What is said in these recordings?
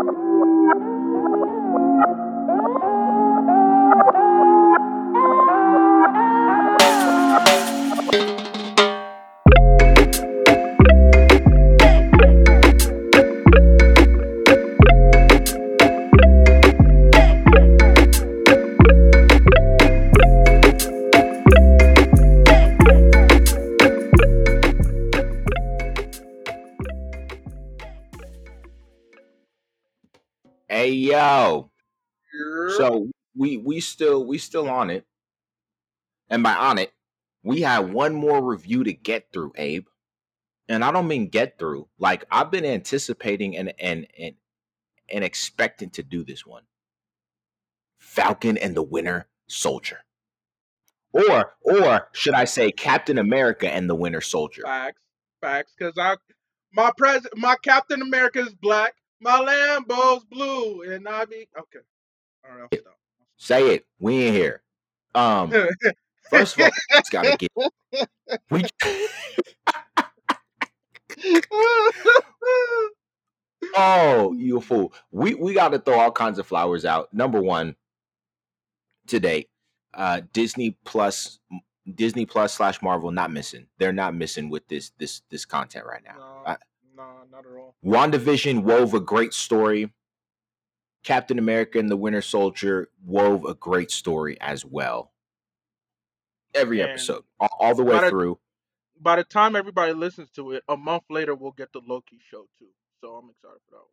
Hey yo. So we we still we still on it. And by on it, we have one more review to get through, Abe. And I don't mean get through. Like I've been anticipating and and and and expecting to do this one. Falcon and the Winter Soldier. Or or should I say Captain America and the Winter Soldier? Facts, facts. Because I, my pres, my Captain America is black, my Lambo's blue, and I be okay. All right, I'll stop. Say it. We in here. Um first of all, it's gotta get we Oh, you fool. We we gotta throw all kinds of flowers out. Number one, today, uh Disney Plus Disney Plus slash Marvel not missing. They're not missing with this this this content right now. no, no, not at all. WandaVision wove a great story. Captain America and the Winter Soldier wove a great story as well. Every And episode, all, all the way through. by the time everybody listens to it, a month later we'll get the Loki show too. So I'm excited for that one.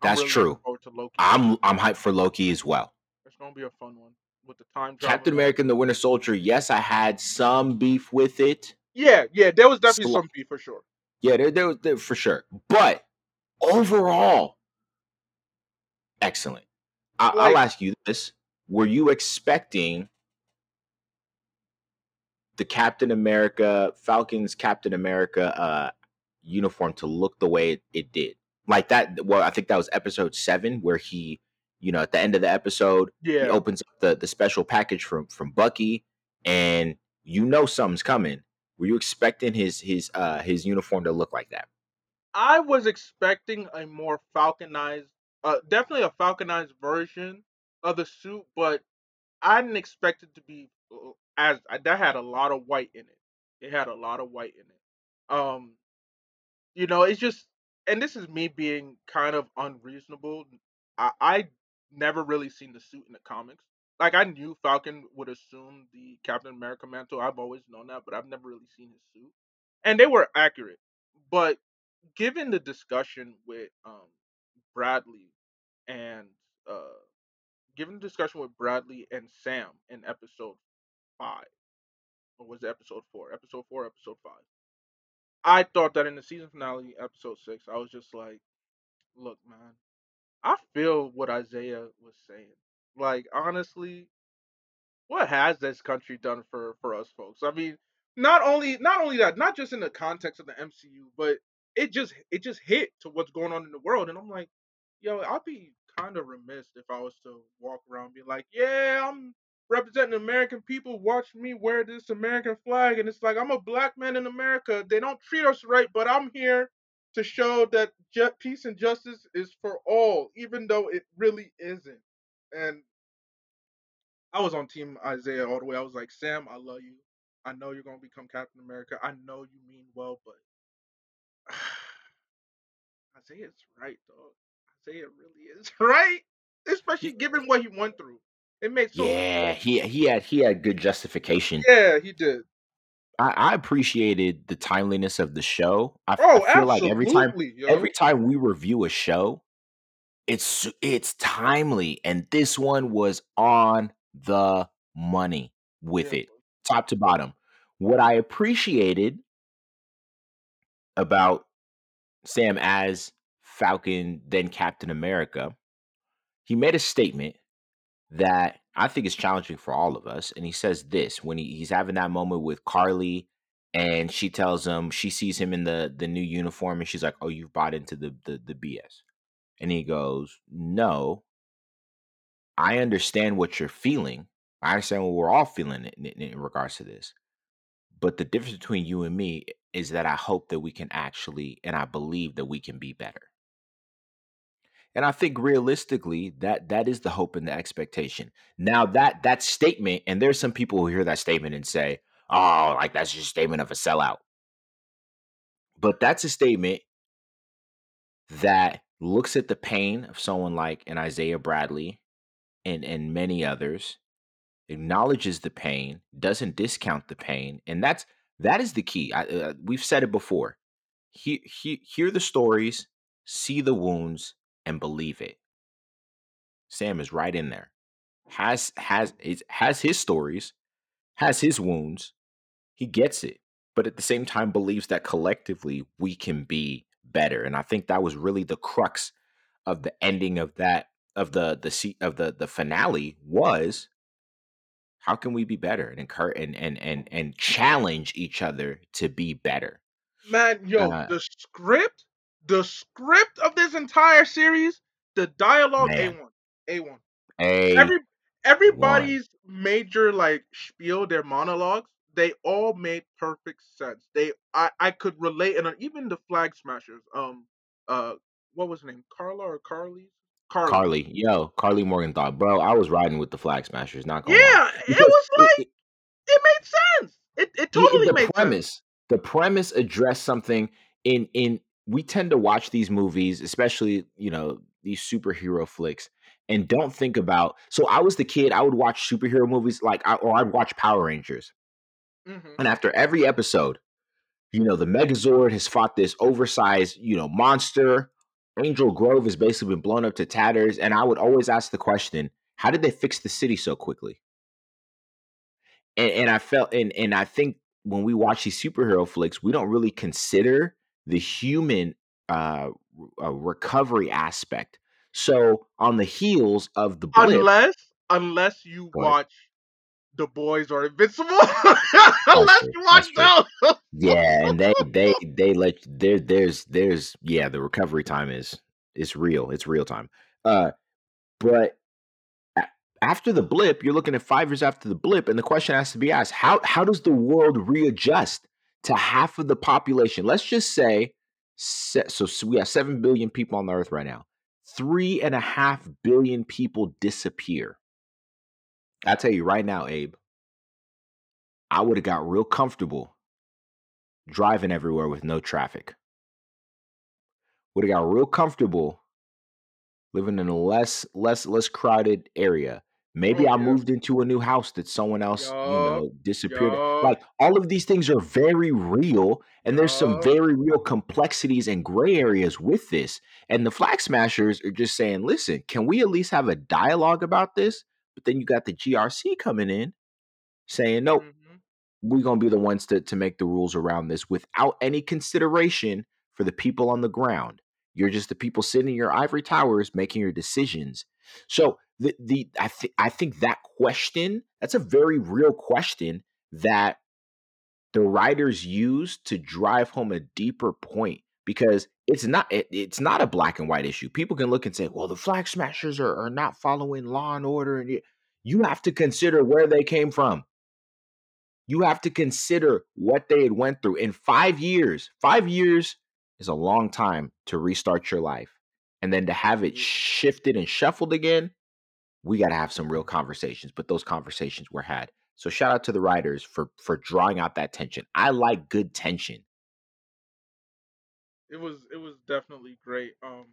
That's really true. I'm I'm hyped for Loki as well. It's gonna be a fun one with the time Captain. America and the Winter Soldier. Yes, I had some beef with it. Yeah, yeah, there was definitely Sli- some beef for sure. Yeah, there, there, there for sure. But overall, excellent. I, I'll ask you this: Were you expecting the Captain America Falcons Captain America uh, uniform to look the way it, it did? Like that? Well, I think that was episode seven, where he, you know, at the end of the episode, he opens up the the special package from from Bucky, and you know something's coming. Were you expecting his his uh his uniform to look like that? I was expecting a more falconized, uh, definitely a falconized version of the suit, but I didn't expect it to be uh, as that had a lot of white in it. It had a lot of white in it. Um, you know, it's just, and this is me being kind of unreasonable. I, I never really seen the suit in the comics. Like I knew Falcon would assume the Captain America mantle. I've always known that, but I've never really seen his suit. And they were accurate. But given the discussion with um Bradley and uh given the discussion with Bradley and Sam in episode five, or was it episode four? Episode four, episode five. I thought that in the season finale, episode six, I was just like, look, man, I feel what Isaiah was saying. Like, honestly, what has this country done for for us folks? I mean, not only not only that, not just in the context of the MCU, but it just it just hit to what's going on in the world, and I'm like, yo, I'll be kind of remiss if I was to walk around being like, yeah, I'm representing American people. Watch me wear this American flag, and it's like I'm a black man in America. They don't treat us right, but I'm here to show that ju- peace and justice is for all, even though it really isn't. And I was on Team Isaiah all the way. I was like, Sam, I love you. I know you're gonna become Captain America. I know you mean well, but Isaiah's right, dog. Isaiah really is right, especially given what he went through. It makes so Yeah, he he had he had good justification. Yeah, he did. I, I appreciated the timeliness of the show. I, Oh, I feel like every time yo. every time we review a show, it's it's timely, and this one was on the money with Yeah, it, top to bottom. What I appreciated about Sam as Falcon, then Captain America, he made a statement that I think is challenging for all of us. And he says this when he, he's having that moment with Carly, and she tells him she sees him in the the new uniform, and she's like, "Oh, you've bought into the the, the BS." And he goes, "No, I understand what you're feeling. I understand what we're all feeling in, in, in regards to this. But the difference between you and me is that I hope that we can actually, and I believe that we can be better." And I think realistically that that is the hope and the expectation. Now that that statement, and there's some people who hear that statement and say, "Oh, like that's just a statement of a sellout." But that's a statement that looks at the pain of someone like an Isaiah Bradley and and many others, acknowledges the pain, doesn't discount the pain, and that's that is the key. I, uh, we've said it before. He, he, hear the stories, see the wounds, and believe it. Sam is right in there. Has has has his stories, has his wounds. He gets it, but at the same time believes that collectively we can be better. And I think that was really the crux of the ending of that of the the seat of the the finale was how can we be better and encourage and and and and challenge each other to be better Man, yo, uh the script, the script of this entire series, the dialogue, a one, a one. a Every one everybody's major like spiel, their monologues, they all made perfect sense. They, I, I could relate, and uh, even the Flag Smashers, um, uh, what was her name, Carla or Carly? Carly. carly yo carly morgenthau bro i was riding with the flag smashers not gonna Yeah, it was like it, it made sense. It it totally the made sense. premise the premise addressed something in in we tend to watch these movies especially you know these superhero flicks and don't think about so i was the kid i would watch superhero movies like I, or i'd watch power rangers hmm and after every episode you know, the Megazord has fought this oversized, you know, monster. Angel Grove has basically been blown up to tatters. And I would always ask the question, how did they fix the city so quickly? And, and I felt, and, and I think when we watch these superhero flicks, we don't really consider the human uh, uh, recovery aspect. So on the heels of the blip, Unless unless you ahead. watch The Boys are Invincible, unless true. you watch those. Yeah, and they they they let there there's there's yeah the recovery time is it's real it's real time. Uh, but after the blip, you're looking at five years after the blip, and the question has to be asked: how how does the world readjust to half of the population? Let's just say so we have seven billion people on the earth right now. Three and a half billion people disappear. I tell you right now, Abe, I would have got real comfortable driving everywhere with no traffic. Would have got real comfortable living in a less less less crowded area. Maybe Oh I yeah. moved into a new house that someone else, you know, disappeared. Yup. Like all of these things are very real, and there's some very real complexities and gray areas with this. And the flag smashers are just saying, listen, can we at least have a dialogue about this? But then you got the GRC coming in saying, nope, hmm we're gonna be the ones to to make the rules around this without any consideration for the people on the ground. You're just the people sitting in your ivory towers making your decisions. So the the I think I think that question that's a very real question that the writers use to drive home a deeper point because it's not it, it's not a black and white issue. People can look and say, well, the flag smashers are, are not following law and order, and you, you have to consider where they came from. You have to consider what they had went through. In five years five years is a long time to restart your life and then to have it mm-hmm. shifted and shuffled again we got to have some real conversations but those conversations were had so shout out to the writers for for drawing out that tension i like good tension It was it was definitely great. Um,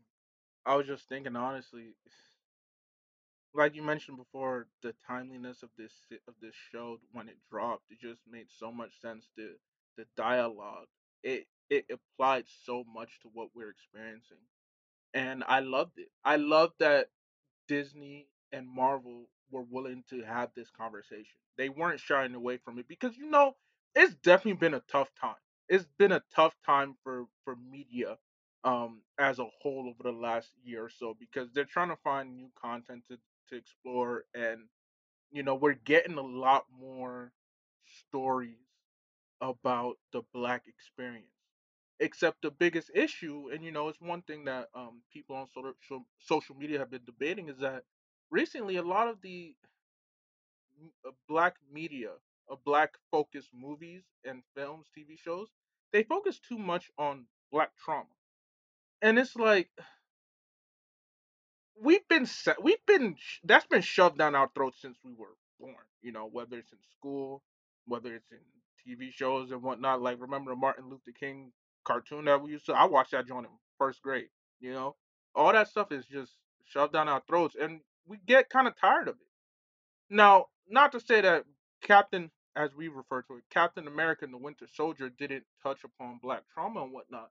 I was just thinking honestly, like you mentioned before, the timeliness of this of this show when it dropped, it just made so much sense. to the dialogue, it it applied so much to what we're experiencing, and I loved it. I loved that Disney and Marvel were willing to have this conversation. They weren't shying away from it because you know it's definitely been a tough time. It's been a tough time for for media um as a whole over the last year or so because they're trying to find new content to to explore and you know we're getting a lot more stories about the black experience except the biggest issue and you know it's one thing that um people on social social media have been debating is that recently a lot of the uh, black media uh, black focused movies and films tv shows they focus too much on black trauma and it's like we've been se- we've been sh- that's been shoved down our throats since we were born. You know, whether it's in school, whether it's in TV shows and whatnot. Like remember the Martin Luther King cartoon that we used to? I watched that joint in first grade. You know, all that stuff is just shoved down our throats, and we get kind of tired of it. Now, not to say that Captain, as we refer to it, Captain America and the Winter Soldier didn't touch upon black trauma and whatnot,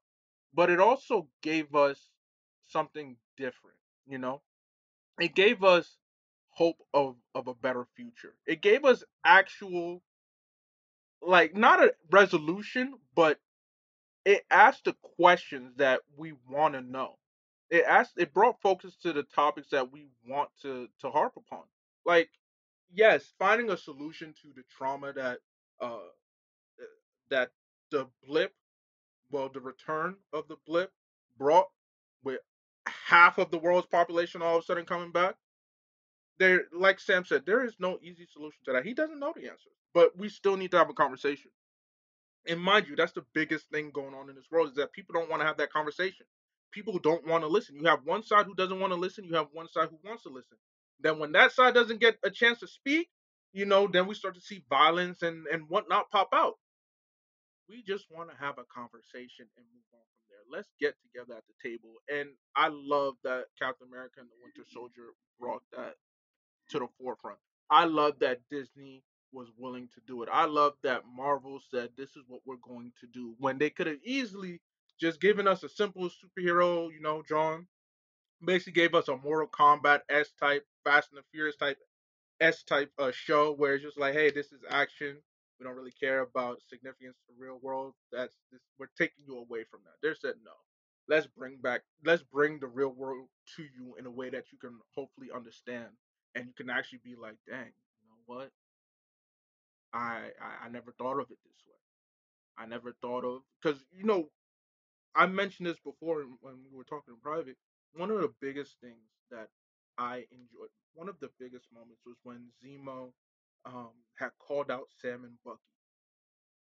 but it also gave us something different. You know, it gave us hope of of a better future. It gave us actual like not a resolution, but it asked the questions that we want to know. It asked it brought focus to the topics that we want to to harp upon. Like yes, finding a solution to the trauma that uh that the blip, well the return of the blip brought with half of the world's population all of a sudden coming back there like Sam said, there is no easy solution to that. He doesn't know the answer, but we still need to have a conversation. And mind you, that's the biggest thing going on in this world is that people don't want to have that conversation. People who don't want to listen. You have one side who doesn't want to listen. You have one side who wants to listen. Then when that side doesn't get a chance to speak, you know, then we start to see violence and and whatnot pop out. We just want to have a conversation and move on from there. Let's get together at the table. And I love that Captain America and the Winter Soldier brought that to the forefront. I love that Disney was willing to do it. I love that Marvel said this is what we're going to do when they could have easily just giving us a simple superhero, you know, John. Basically gave us a Mortal Kombat S type, Fast and the Furious type S type uh, show where it's just like, hey, this is action. We don't really care about significance in the real world. That's this, we're taking you away from that. They said no. Let's bring back let's bring the real world to you in a way that you can hopefully understand and you can actually be like, dang, you know what? I I, I never thought of it this way. I never thought of because you know I mentioned this before when we were talking in private. One of the biggest things that I enjoyed, one of the biggest moments was when Zemo um, had called out Sam and Bucky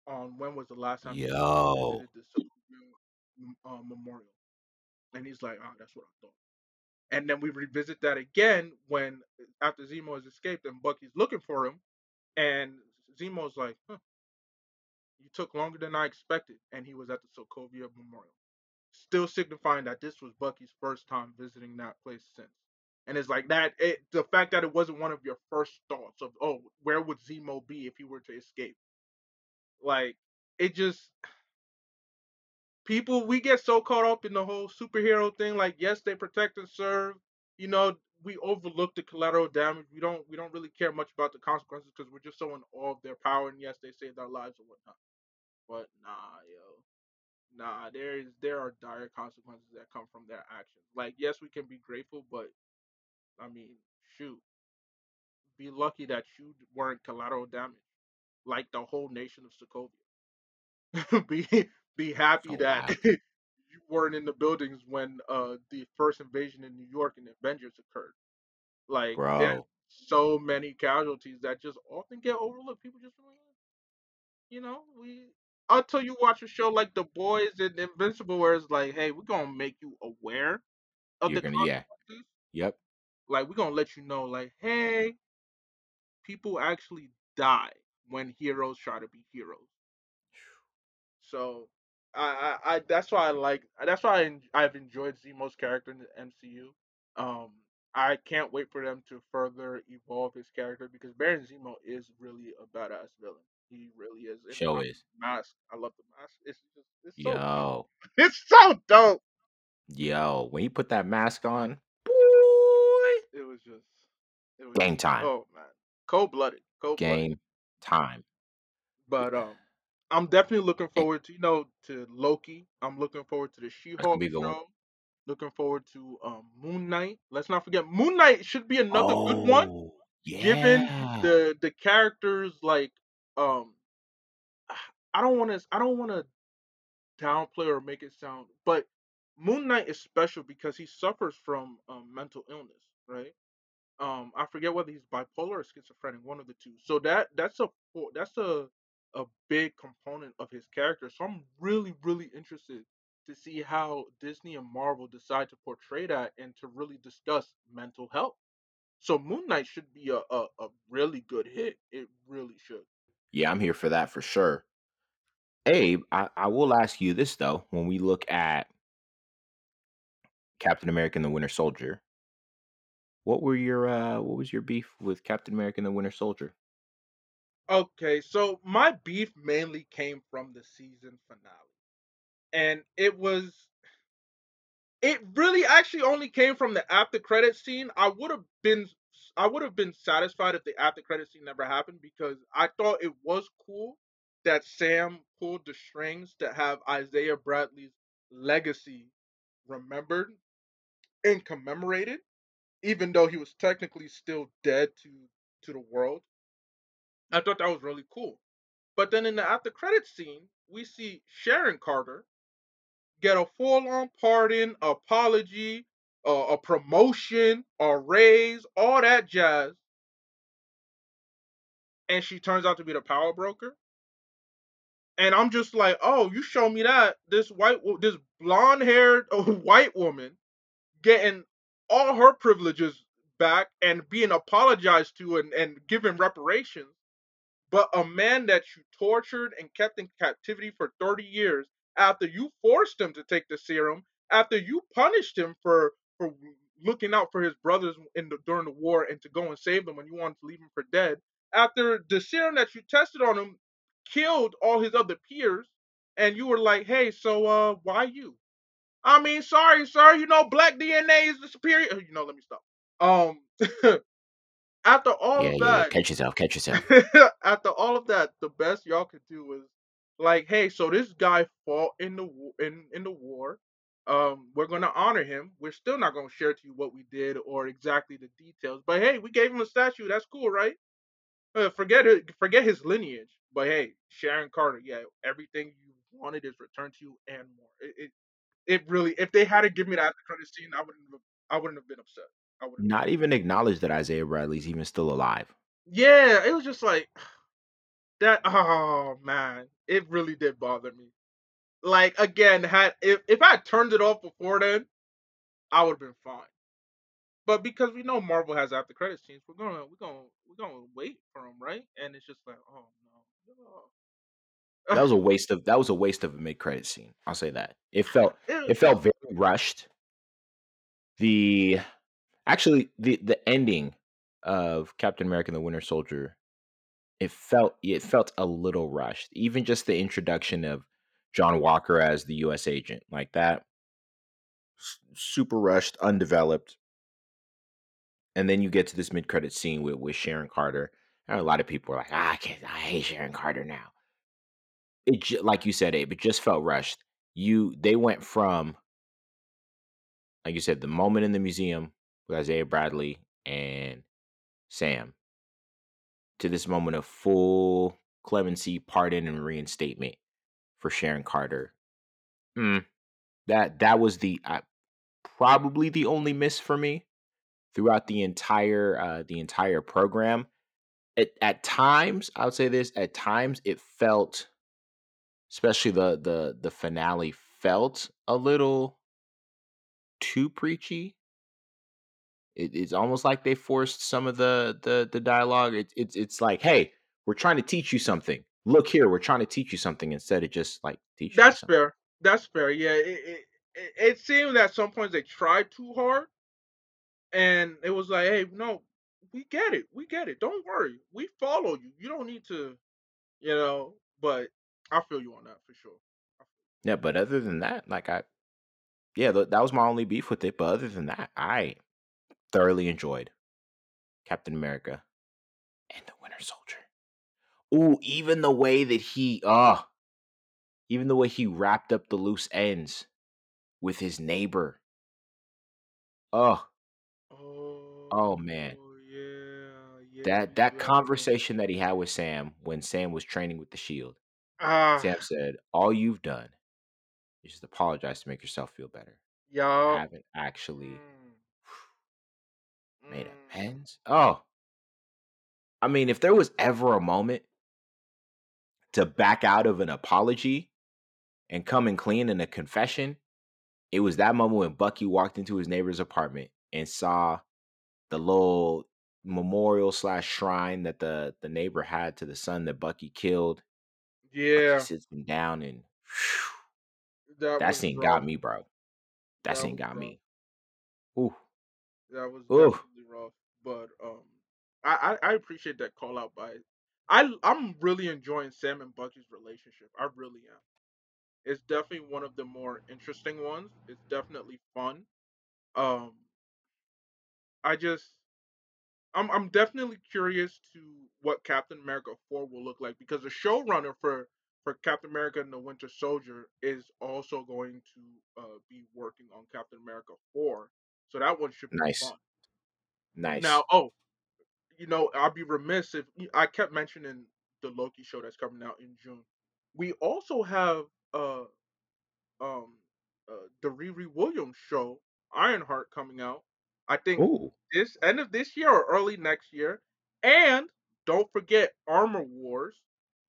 on when was the last time they Yo, visited the uh, Memorial, and he's like, "Oh, that's what I thought." And then we revisit that again when after Zemo has escaped and Bucky's looking for him, and Zemo's like, huh, "You took longer than I expected," and he was at the Sokovia Memorial, still signifying that this was Bucky's first time visiting that place since. And it's like that. It, the fact that it wasn't one of your first thoughts of, oh, where would Zemo be if he were to escape? Like it just people we get so caught up in the whole superhero thing. Like yes, they protect and serve. You know, we overlook the collateral damage. We don't we don't really care much about the consequences because we're just so in awe of their power. And yes, they saved our lives and whatnot. But nah, yo. Nah, there is there are dire consequences that come from their actions. Like, yes, we can be grateful, but I mean, shoot, be lucky that you weren't collateral damage, like the whole nation of Sokovia. be be happy oh that wow, you weren't in the buildings when uh the first invasion in New York and the Avengers occurred. Like, there's bro, so many casualties that just often get overlooked. People just like, you know, we until you watch a show like The Boys and Invincible, where it's like, hey, we're gonna make you aware of you're the gonna yeah, consequences. yep, Like we're gonna let you know, like, hey, people actually die when heroes try to be heroes. So I, I, I that's why I like that's why I, I've enjoyed Zemo's character in the MCU. Um, I can't wait for them to further evolve his character because Baron Zemo is really a badass villain. He really is. And show I, is mask, I love the mask. It's just it's so dope. yo, It's so dope. yo. When you put that mask on, boy, It was just it was game just time, oh man, cold blooded, cold blooded. game time. But um, I'm definitely looking forward to you know to Loki. I'm looking forward to the She-Hulk one. show. Looking forward to um Moon Knight. Let's not forget Moon Knight should be another good one, Oh given the the characters like um I don't want to I don't want to downplay or make it sound, but Moon Knight is special because he suffers from um, mental illness, right? um I forget whether he's bipolar or schizophrenic, one of the two. So that that's a that's a a big component of his character. So I'm really really interested to see how Disney and Marvel decide to portray that and to really discuss mental health. So Moon Knight should be a, a, a really good hit. It really should. Yeah, I'm here for that for sure. Abe, I, I will ask you this though. When we look at Captain America and the Winter Soldier, what were your uh what was your beef with Captain America and the Winter Soldier? Okay, so my beef mainly came from the season finale. And it was it really actually only came from the after credit scene. I would have been I would have been satisfied if the after credit scene never happened because I thought it was cool that Sam pulled the strings to have Isaiah Bradley's legacy remembered and commemorated, even though he was technically still dead to to the world. I thought that was really cool. But then in the after credit scene, we see Sharon Carter get a full on pardon, apology, a promotion, a raise, all that jazz. And she turns out to be the power broker. And I'm just like, oh, you show me that this white, this blonde haired white woman getting all her privileges back and being apologized to and, and given reparations. But a man that you tortured and kept in captivity for 30 years after you forced him to take the serum, after you punished him for for looking out for his brothers in the during the war and to go and save them when you wanted to leave him for dead, after the serum that you tested on him killed all his other peers, and you were like, hey, so uh, why you? I mean, sorry, sir, you know, black DNA is the superior. You know, let me stop. Um, after all Yeah, of yeah, yeah. that, Catch yourself, catch yourself. after all of that, the best y'all could do was like, hey, so this guy fought in the in in the war. Um, we're gonna honor him. We're still not gonna share to you what we did or exactly the details, but hey, we gave him a statue. That's cool, right? Uh, forget it. Forget his lineage. But hey, Sharon Carter, yeah, everything you wanted is returned to you and more. It, it, it really. If they had to give me that credit scene, I wouldn't. Have, I wouldn't have been upset. I wouldn't. Not even acknowledge that Isaiah Bradley's even still alive. Yeah, it was just like that. Oh man, it really did bother me. Like again, had if if I had turned it off before then, I would have been fine. But because we know Marvel has after credits scenes, we're gonna we're gonna we're gonna wait for them, right? And it's just like, oh no. That was a waste of that was a waste of a mid credit scene. I'll say that. It felt It- it felt very rushed. The actually the the ending of Captain America and the Winter Soldier, it felt it felt a little rushed. Even just the introduction of John Walker as the US agent, like that super rushed, undeveloped. And then you get to this mid credit scene with, with Sharon Carter. And a lot of people are like, ah, I can't I hate Sharon Carter now. It like you said, Abe, it just felt rushed. You they went from like you said, the moment in the museum with Isaiah Bradley and Sam to this moment of full clemency, pardon, and reinstatement for Sharon Carter. Mm, that that was the uh, probably the only miss for me throughout the entire uh, the entire program. At, at times, I would say this. At times, it felt, especially the the the finale, felt a little too preachy. It, it's almost like they forced some of the the the dialogue. It's it's it's like, hey, we're trying to teach you something. Look here, we're trying to teach you something instead of just like teaching you That's something. fair. That's fair. Yeah, it, it it it seemed that some points they tried too hard, and it was like, hey, no, we get it, we get it. Don't worry, we follow you. You don't need to, you know. But I feel you on that for sure. Yeah, but other than that, like I, yeah, th- that was my only beef with it. But other than that, I thoroughly enjoyed Captain America and the Winter Soldier. Ooh, even the way that he, uh, even the way he wrapped up the loose ends with his neighbor. Oh, Oh, oh man, yeah, yeah, that that yeah. conversation that he had with Sam when Sam was training with the Shield. Ah, Sam said, "All you've done is just apologize to make yourself feel better. You yup. haven't actually Mm, made mm. amends." Oh, I mean, if there was ever a moment to back out of an apology and coming clean in a confession, it was that moment when Bucky walked into his neighbor's apartment and saw the little memorial slash shrine that the the neighbor had to the son that Bucky killed. Bucky Yeah, sits him down and that that scene rough. got me, bro. That That scene got rough. me. Ooh, That was ooh, rough. But um, I I, I appreciate that call out by. I I'm really enjoying Sam and Bucky's relationship. I really am. It's definitely one of the more interesting ones. It's definitely fun. Um, I just I'm I'm definitely curious to what Captain America 4 will look like because the showrunner for for Captain America and the Winter Soldier is also going to uh, be working on Captain America 4. So that one should be nice, fun. nice. Now, oh, you know, I'd be remiss if I kept mentioning the Loki show that's coming out in June. We also have uh um uh, the Riri Williams show, Ironheart, coming out. I think Ooh, this end of this year or early next year. And don't forget Armor Wars,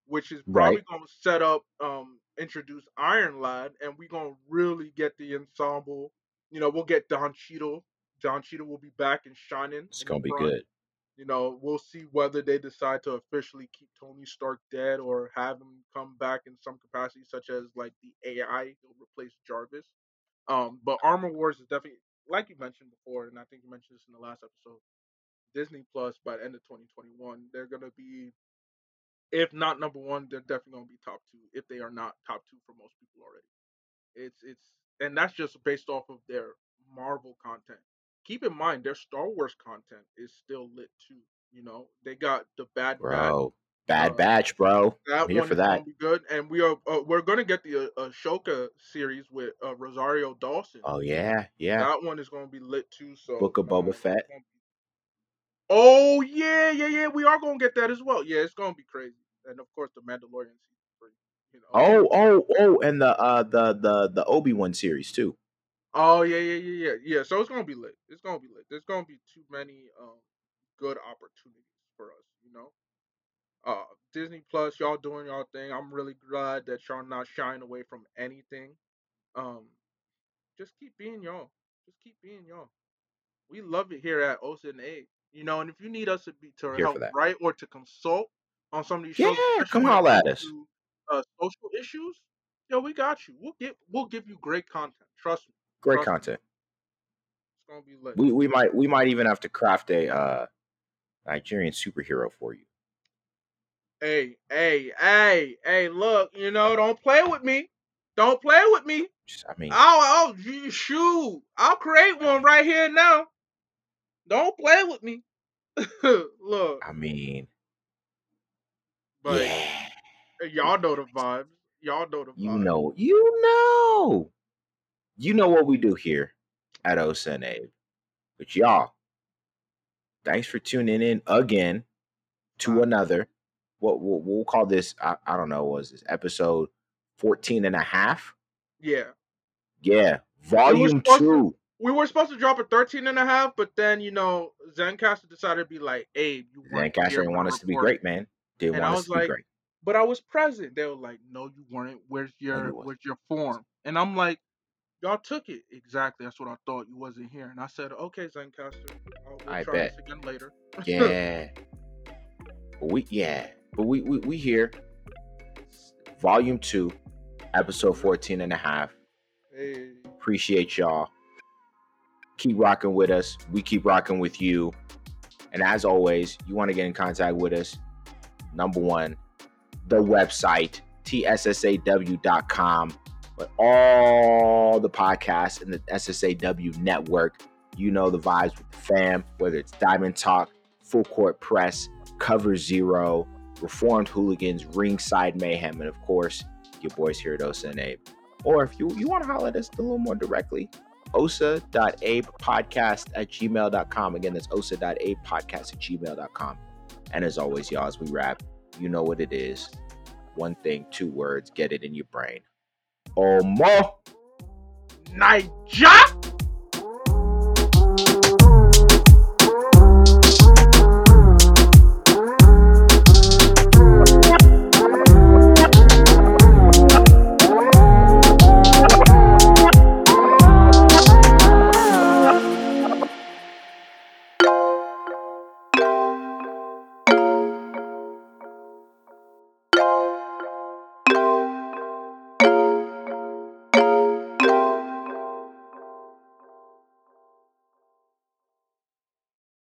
which is right. probably gonna set up um introduce Iron Lad, and we're gonna really get the ensemble. You know, we'll get Don Cheadle. Don Cheadle will be back and shining It's gonna be front. good. You know, we'll see whether they decide to officially keep Tony Stark dead or have him come back in some capacity, such as like the AI, he'll replace Jarvis. Um, but Armor Wars is definitely, like you mentioned before, and I think you mentioned this in the last episode. Disney Plus by the end of 2021, they're gonna be, if not number one, they're definitely gonna be top two. If they are not top two for most people already, it's it's, and that's just based off of their Marvel content. Keep in mind, their Star Wars content is still lit too. You know, they got the Bad Batch. Bro, Bad Uh, Batch, bro. I'm here for that. good, and we are uh, we're gonna get the uh, Ahsoka series with uh, Rosario Dawson. Oh yeah, yeah. That one is gonna be lit too. So Book of Boba it's Fett. be- Oh yeah, yeah, yeah. We are gonna get that as well. Yeah, it's gonna be crazy. And of course, the Mandalorian season three. You know. Oh, oh, oh, and the uh the the the Obi Wan series too. Oh yeah, yeah, yeah, yeah, yeah. So it's gonna be lit. It's gonna be lit. There's gonna be too many um good opportunities for us. You know. Uh, Disney Plus, y'all doing y'all thing. I'm really glad that y'all not shying away from anything. Um, just keep being y'all. Just keep being y'all. We love it here at Osa and A. You know, and if you need us to be to Here for help that. write or to consult on some of these Yeah, shows, especially come when it holla at comes us. to uh, social issues, yo, we got you. We'll get we'll give you great content. Trust me. Great content. It's gonna be lit. We we might we might even have to craft a uh Nigerian superhero for you. Hey, hey, hey, hey, look, you know, don't play with me. Don't play with me. Just, I mean, I'll, I'll shoot. I'll create one right here now. Don't play with me. look, I mean, but yeah, y'all know the vibes. Y'all know the vibes. you know, you know, you know what we do here at Osa and Abe. But y'all, thanks for tuning in again to uh-huh. another. What we'll, we'll call this, I, I don't know, was this episode 14 and a half? Yeah. Yeah, volume to- two. We were supposed to drop a 13 and a half, but then, you know, Zencastr decided to be like, Abe, you weren't Zencastr didn't want us to be great, man. Didn't And want I us was to be like, great. But I was present. They were like, no, you weren't. Where's your where's your form? And I'm like, y'all took it. Exactly. That's what I thought. You wasn't here. And I said, okay, Zencastr. I'll, uh, we'll I try bet. this again later. Yeah. but we yeah. But we we we here. Volume two, episode 14 and a half. Hey. Appreciate y'all. Keep rocking with us. We keep rocking with you. And as always, you want to get in contact with us. Number one, the website, tssaw.com. But all the podcasts in the SSAW network, you know the vibes with the fam, whether it's Diamond Talk, Full Court Press, Cover Zero, Reformed Hooligans, Ringside Mayhem, and of course, your boys here at Osa and Abe. Or if you, you want to holler at us a little more directly, osa.abepodcast at gmail.com. Again, that's osa.abepodcast at gmail.com. And as always, y'all, as we wrap, you know what it is. One thing, two words, get it in your brain. Omo! Naija!